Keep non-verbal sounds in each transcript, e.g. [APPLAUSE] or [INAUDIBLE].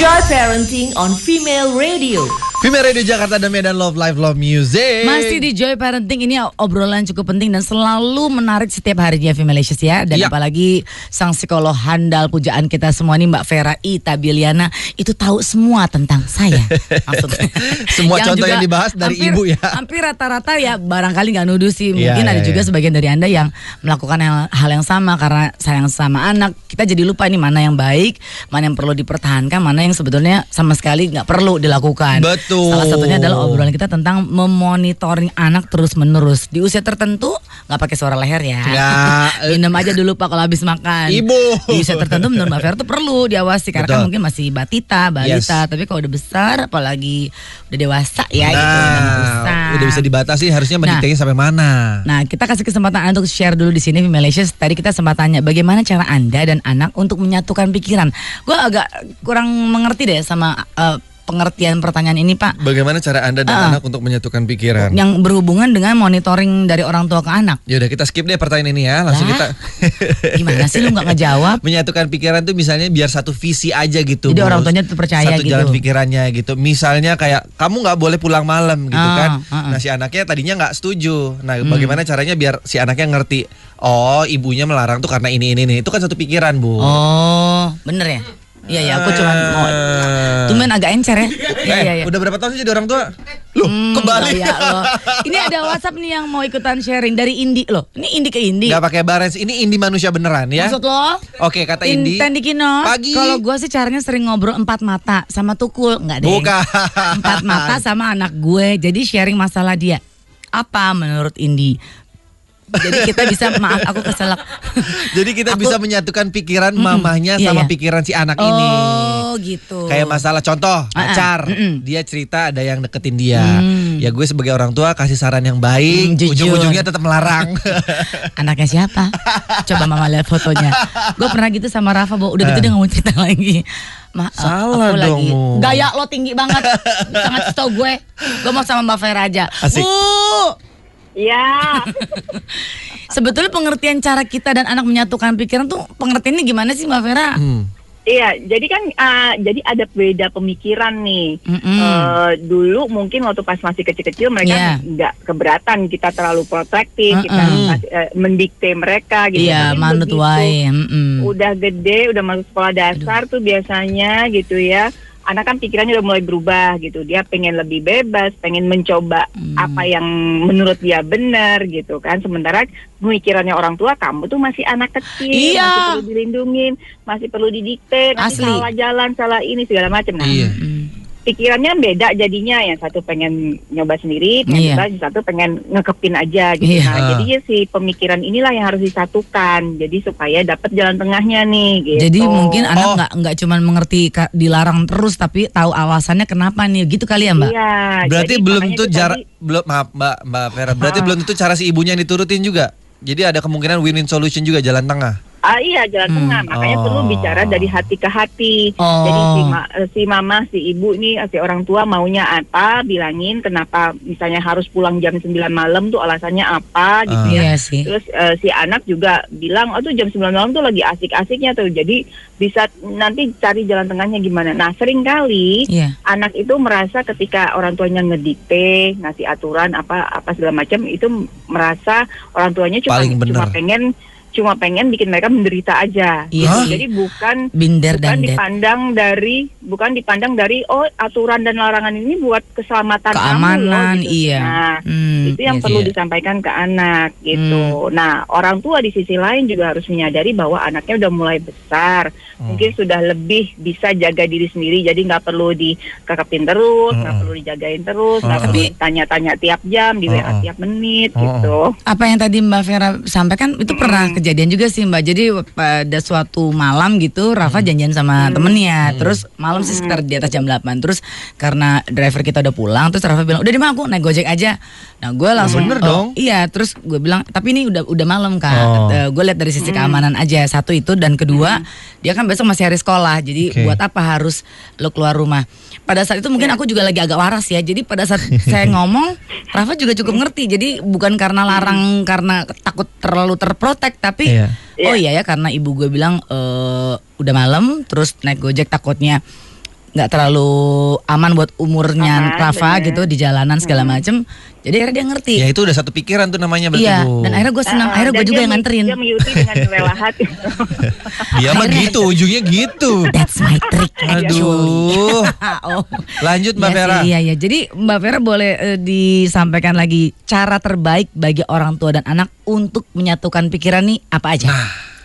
Joy Parenting on Female Radio. Female Radio Jakarta dan Medan Love Life Love Music. Masih di Joy Parenting ini obrolan cukup penting dan selalu menarik setiap harinya Femalicious ya. Dan Ya. apalagi sang psikolog handal pujaan kita semua nih Mbak Vera Ita Biliana itu tahu semua tentang saya. [LAUGHS] Maksudnya. Semua contoh yang dibahas dari hampir- ibu ya. Hampir rata-rata ya barangkali nggak nuduh sih. Iya, Mungkin iya, ada juga iya. sebagian dari Anda yang melakukan hal, hal yang sama karena sayang sama anak. Kita jadi lupa ini mana yang baik, mana yang perlu dipertahankan, mana yang sebetulnya sama sekali nggak perlu dilakukan. Betul. Salah satunya adalah obrolan kita tentang memonitoring anak terus menerus di usia tertentu nggak pakai suara leher ya. Nggak. [LAUGHS] Minum aja dulu pak kalau habis makan. Ibu. Di usia tertentu menurut Mbak Fer tuh perlu diawasi karena kan mungkin masih batita, balita. Tapi kalau udah besar, apalagi udah dewasa ya gitu. udah Nah, usah. udah bisa dibatasi harusnya Nah. mendiktein sampai mana. Nah, kita kasih kesempatan untuk share dulu di sini Femalicious. Tadi kita sempat tanya bagaimana cara Anda dan anak untuk menyatukan pikiran. Gue agak kurang mengerti deh sama eh, pengertian pertanyaan ini, Pak. Bagaimana cara Anda dan Ah. anak untuk menyatukan pikiran? Yang berhubungan dengan monitoring dari orang tua ke anak. Ya udah kita skip deh pertanyaan ini ya, langsung Lah. kita [LAUGHS] Gimana sih lu nggak ngejawab? [LAUGHS] menyatukan pikiran tuh misalnya biar satu visi aja gitu. Jadi Bos. orang tuanya tuh percaya satu gitu. jalan pikirannya gitu. Misalnya kayak kamu nggak boleh pulang malam gitu Ah, kan. ah, ah. Nah si anaknya tadinya nggak setuju. Nah Hmm. bagaimana caranya biar si anaknya ngerti? Oh ibunya melarang tuh karena ini ini ini. Itu kan satu pikiran bu. Oh, bener ya? Iya ya, aku cuma mau. Ah. Tumben agak encer ya. Iya Eh, iya iya. Udah berapa tahun sih jadi orang tua? Loh, Hmm, kembali. iya loh. Ini ada WhatsApp nih yang mau ikutan sharing dari Indi loh. Ini Indi ke Indi. Gak pakai barens. Ini Indi manusia beneran ya. Maksud lo? Oke, kata Indi. Intendi Kino. Pagi. Kalau gue sih caranya sering ngobrol empat mata sama Tukul, nggak deh. Bukan. Empat mata sama anak gue. Jadi sharing masalah dia. Apa menurut Indi? Jadi kita bisa maaf aku keselak. [LAUGHS] Jadi kita Aku- bisa menyatukan pikiran mamahnya Iya, sama iya. pikiran si anak ini. Oh gitu. Kayak masalah contoh pacar, mm-mm. dia cerita ada yang deketin dia. Hmm. Ya gue sebagai orang tua kasih saran yang baik, jujur. ujung-ujungnya tetap melarang. [LAUGHS] [LAUGHS] Anaknya siapa? Coba mama lihat fotonya. Gue pernah gitu sama Rafa, bahwa udah gitu dia nggak mau cerita lagi. Ma, eh, Salah aku dong, lagi gaya lo tinggi banget, sangat tau gue. Gue mau sama Mbak Vera aja. Asik. Iya. [LAUGHS] sebetulnya pengertian cara kita dan anak menyatukan pikiran tuh pengertiannya gimana sih Mbak Vera? Hmm. Iya, jadi kan uh, jadi ada beda pemikiran nih. Mm-mm. Uh, dulu mungkin waktu pas masih kecil-kecil mereka Iya. nggak keberatan kita terlalu protektif, kita Mm-mm. ngasih- uh, mendikte mereka gitu. Iya, Tapi manut wae. mm-mm. Udah gede, udah masuk sekolah dasar tuh biasanya gitu ya. Anak kan pikirannya udah mulai berubah gitu. Dia pengen lebih bebas, pengen mencoba Hmm. apa yang menurut dia benar gitu kan. Sementara pemikirannya orang tua, kamu tuh masih anak kecil, Iya. masih perlu dilindungin, masih perlu didikte, nanti Asli. salah jalan, salah ini segala macam. Nah, Iya. Pikirannya beda jadinya. Yang satu pengen nyoba sendiri, yang Iya. satu- yang satu pengen ngekepin aja gitu. Iya. Nah, Ah. jadi ya si pemikiran inilah yang harus disatukan. Jadi supaya dapat jalan tengahnya nih gitu. Jadi mungkin anak Oh. nggak nggak cuma mengerti ka- dilarang terus tapi tahu alasannya kenapa nih gitu kali ya Mbak? Iya. Berarti jadi belum tuh cara tadi- belum maaf Mbak Mbak Vera. Berarti Ah. belum tentu cara si ibunya yang diturutin juga. Jadi ada kemungkinan win-win solution juga jalan tengah. Ah iya jalan Hmm. tengah makanya Oh. perlu bicara dari hati ke hati. Oh. Jadi si, ma- si mama, si ibu nih, si orang tua maunya apa, bilangin kenapa misalnya harus pulang jam 9 malam tuh alasannya apa gitu Ah. ya. Iya sih. Terus eh, si anak juga bilang, oh tuh jam 9 malam tuh lagi asik-asiknya tuh. Jadi bisa nanti cari jalan tengahnya gimana. Nah sering kali Iya. anak itu merasa ketika orang tuanya ngedikte, ngasih aturan apa apa segala macam itu merasa orang tuanya cuma cuma pengen cuma pengen bikin mereka menderita aja. Iya sih. Jadi bukan Binder bukan dan dipandang dari bukan dipandang dari oh aturan dan larangan ini buat keselamatan Keamanan, kamu loh, gitu. iya. Nah, Hmm, itu yang iya perlu sih. disampaikan ke anak gitu. Nah, orang tua di sisi lain juga harus menyadari bahwa anaknya udah mulai besar, Hmm. mungkin sudah lebih bisa jaga diri sendiri, jadi nggak perlu dikekepin terus, nggak Hmm. perlu dijagain terus, nggak Hmm. perlu Tapi- tanya-tanya tiap jam, di WA Hmm. tiap menit Hmm. gitu. Apa yang tadi Mbak Vera sampaikan itu pernah kejadian juga sih Mbak. Jadi pada suatu malam gitu Rafa janjian sama temennya. Terus malam sih sekitar di atas jam 8. Terus karena driver kita udah pulang terus Rafa bilang udah deh aku naik Gojek aja. Nah gue langsung bener oh, dong. Iya terus gue bilang tapi ini udah udah malam kak. Oh. gue lihat dari sisi keamanan aja satu itu dan kedua dia kan besok masih hari sekolah. Jadi Oke. buat apa harus lo keluar rumah? Pada saat itu mungkin aku juga lagi agak waras ya. Jadi pada saat [LAUGHS] saya ngomong, Rafa juga cukup ngerti. Jadi bukan karena larang karena takut terlalu terprotek, tapi Iya. oh iya ya karena ibu gue bilang eh, udah malam, terus naik gojek takutnya nggak terlalu aman buat umurnya Aman, Rafa bener. gitu di jalanan segala macem. Jadi akhirnya dia ngerti. Ya itu udah satu pikiran tuh namanya berarti Iya, Bu. dan akhirnya gue senang. Ah, akhirnya gue juga yang nganterin. Dia mengikuti dengan [LAUGHS] rela hati. Dia mah gitu, ujungnya gitu. That's my trick. Aduh. [LAUGHS] oh. Lanjut Mbak Iya Vera. sih, Iya, iya. Jadi Mbak Vera boleh eh, disampaikan lagi cara terbaik bagi orang tua dan anak untuk menyatukan pikiran nih apa aja?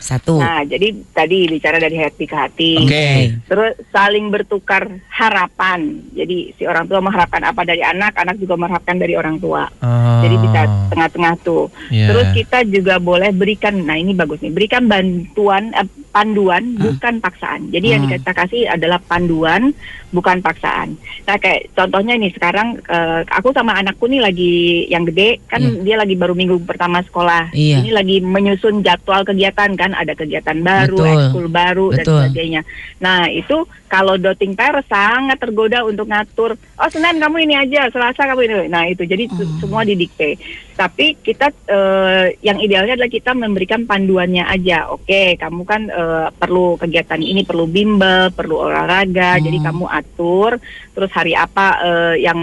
Satu. Nah, jadi tadi bicara dari hati ke hati. Oke. Terus saling bertukar harapan. Jadi si orang tua mengharapkan apa dari anak, anak juga mengharapkan dari orang tua. Oh. Jadi bisa tengah-tengah tuh. Iya. Terus kita juga boleh berikan, nah ini bagus nih, berikan bantuan, eh, panduan, bukan paksaan. Jadi yang Hmm. kita kasih adalah panduan, bukan paksaan. Nah kayak contohnya nih sekarang eh, aku sama anakku nih lagi yang gede, kan Iya. dia lagi baru minggu pertama sekolah. Iya. Ini lagi menyusun jadwal kegiatan kan, ada kegiatan baru, Betul. ekskul baru dan Betul. sebagainya. Nah itu kalau doting parents sangat tergoda untuk ngatur. Oh Senin kamu ini aja, Selasa kamu ini. Nah itu jadi su- semua didikte. Tapi kita eh, yang idealnya adalah kita memberikan panduannya aja. Oke, kamu kan eh, perlu kegiatan ini, perlu bimbel, perlu olahraga. Jadi Hmm. kamu atur. Terus hari apa eh, yang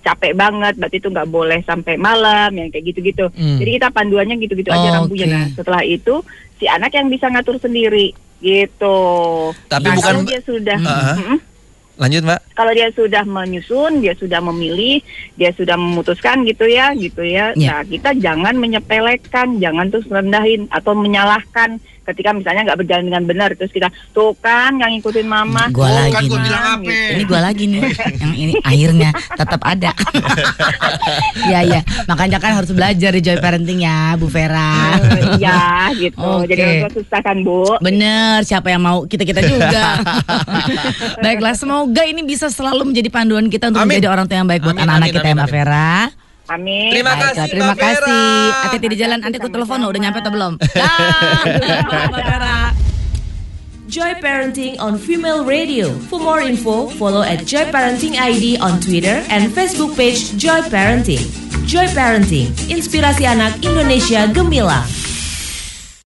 capek banget, berarti itu nggak boleh sampai malam, yang kayak gitu-gitu. Hmm. Jadi kita panduannya gitu-gitu aja Oh, rambunya. oke. Nah, setelah itu si anak yang bisa ngatur sendiri gitu. Tapi Nah, bukan- kalau dia sudah Ah. Mm-mm. Lanjut Mbak. kalau dia sudah menyusun, dia sudah memilih, dia sudah memutuskan gitu ya, gitu ya. Ya. Nah, kita jangan menyepelekan, jangan terus rendahin atau menyalahkan ketika misalnya nggak berjalan dengan benar terus kita tuh kan nggak ngikutin mama. Gua tuh lagi kan nih. bilang apa?" Ini gue lagi nih, yang ini akhirnya tetap ada. [LAUGHS] ya ya, makanya kan harus belajar di Joy Parenting ya, Bu Vera. [LAUGHS] Iya gitu. Oke. Jadi orang tua susah kan bu. Bener, siapa yang mau kita kita juga. [LAUGHS] Baiklah, semoga ini bisa selalu menjadi panduan kita untuk Amin. menjadi orang tua yang baik buat anak-anak amin, kita ya amin, Mbak amin. Vera. Amin. Terima Baiklah, kasih, terima Mbak Vera. kasih. Hati-hati di jalan, nanti aku telepon udah nyampe atau belum? [LAUGHS] Dah. Joy Parenting on Female Radio. For more info, follow at Joy Parenting ID on Twitter and Facebook page Joy Parenting. Joy Parenting, inspirasi anak Indonesia gemilang.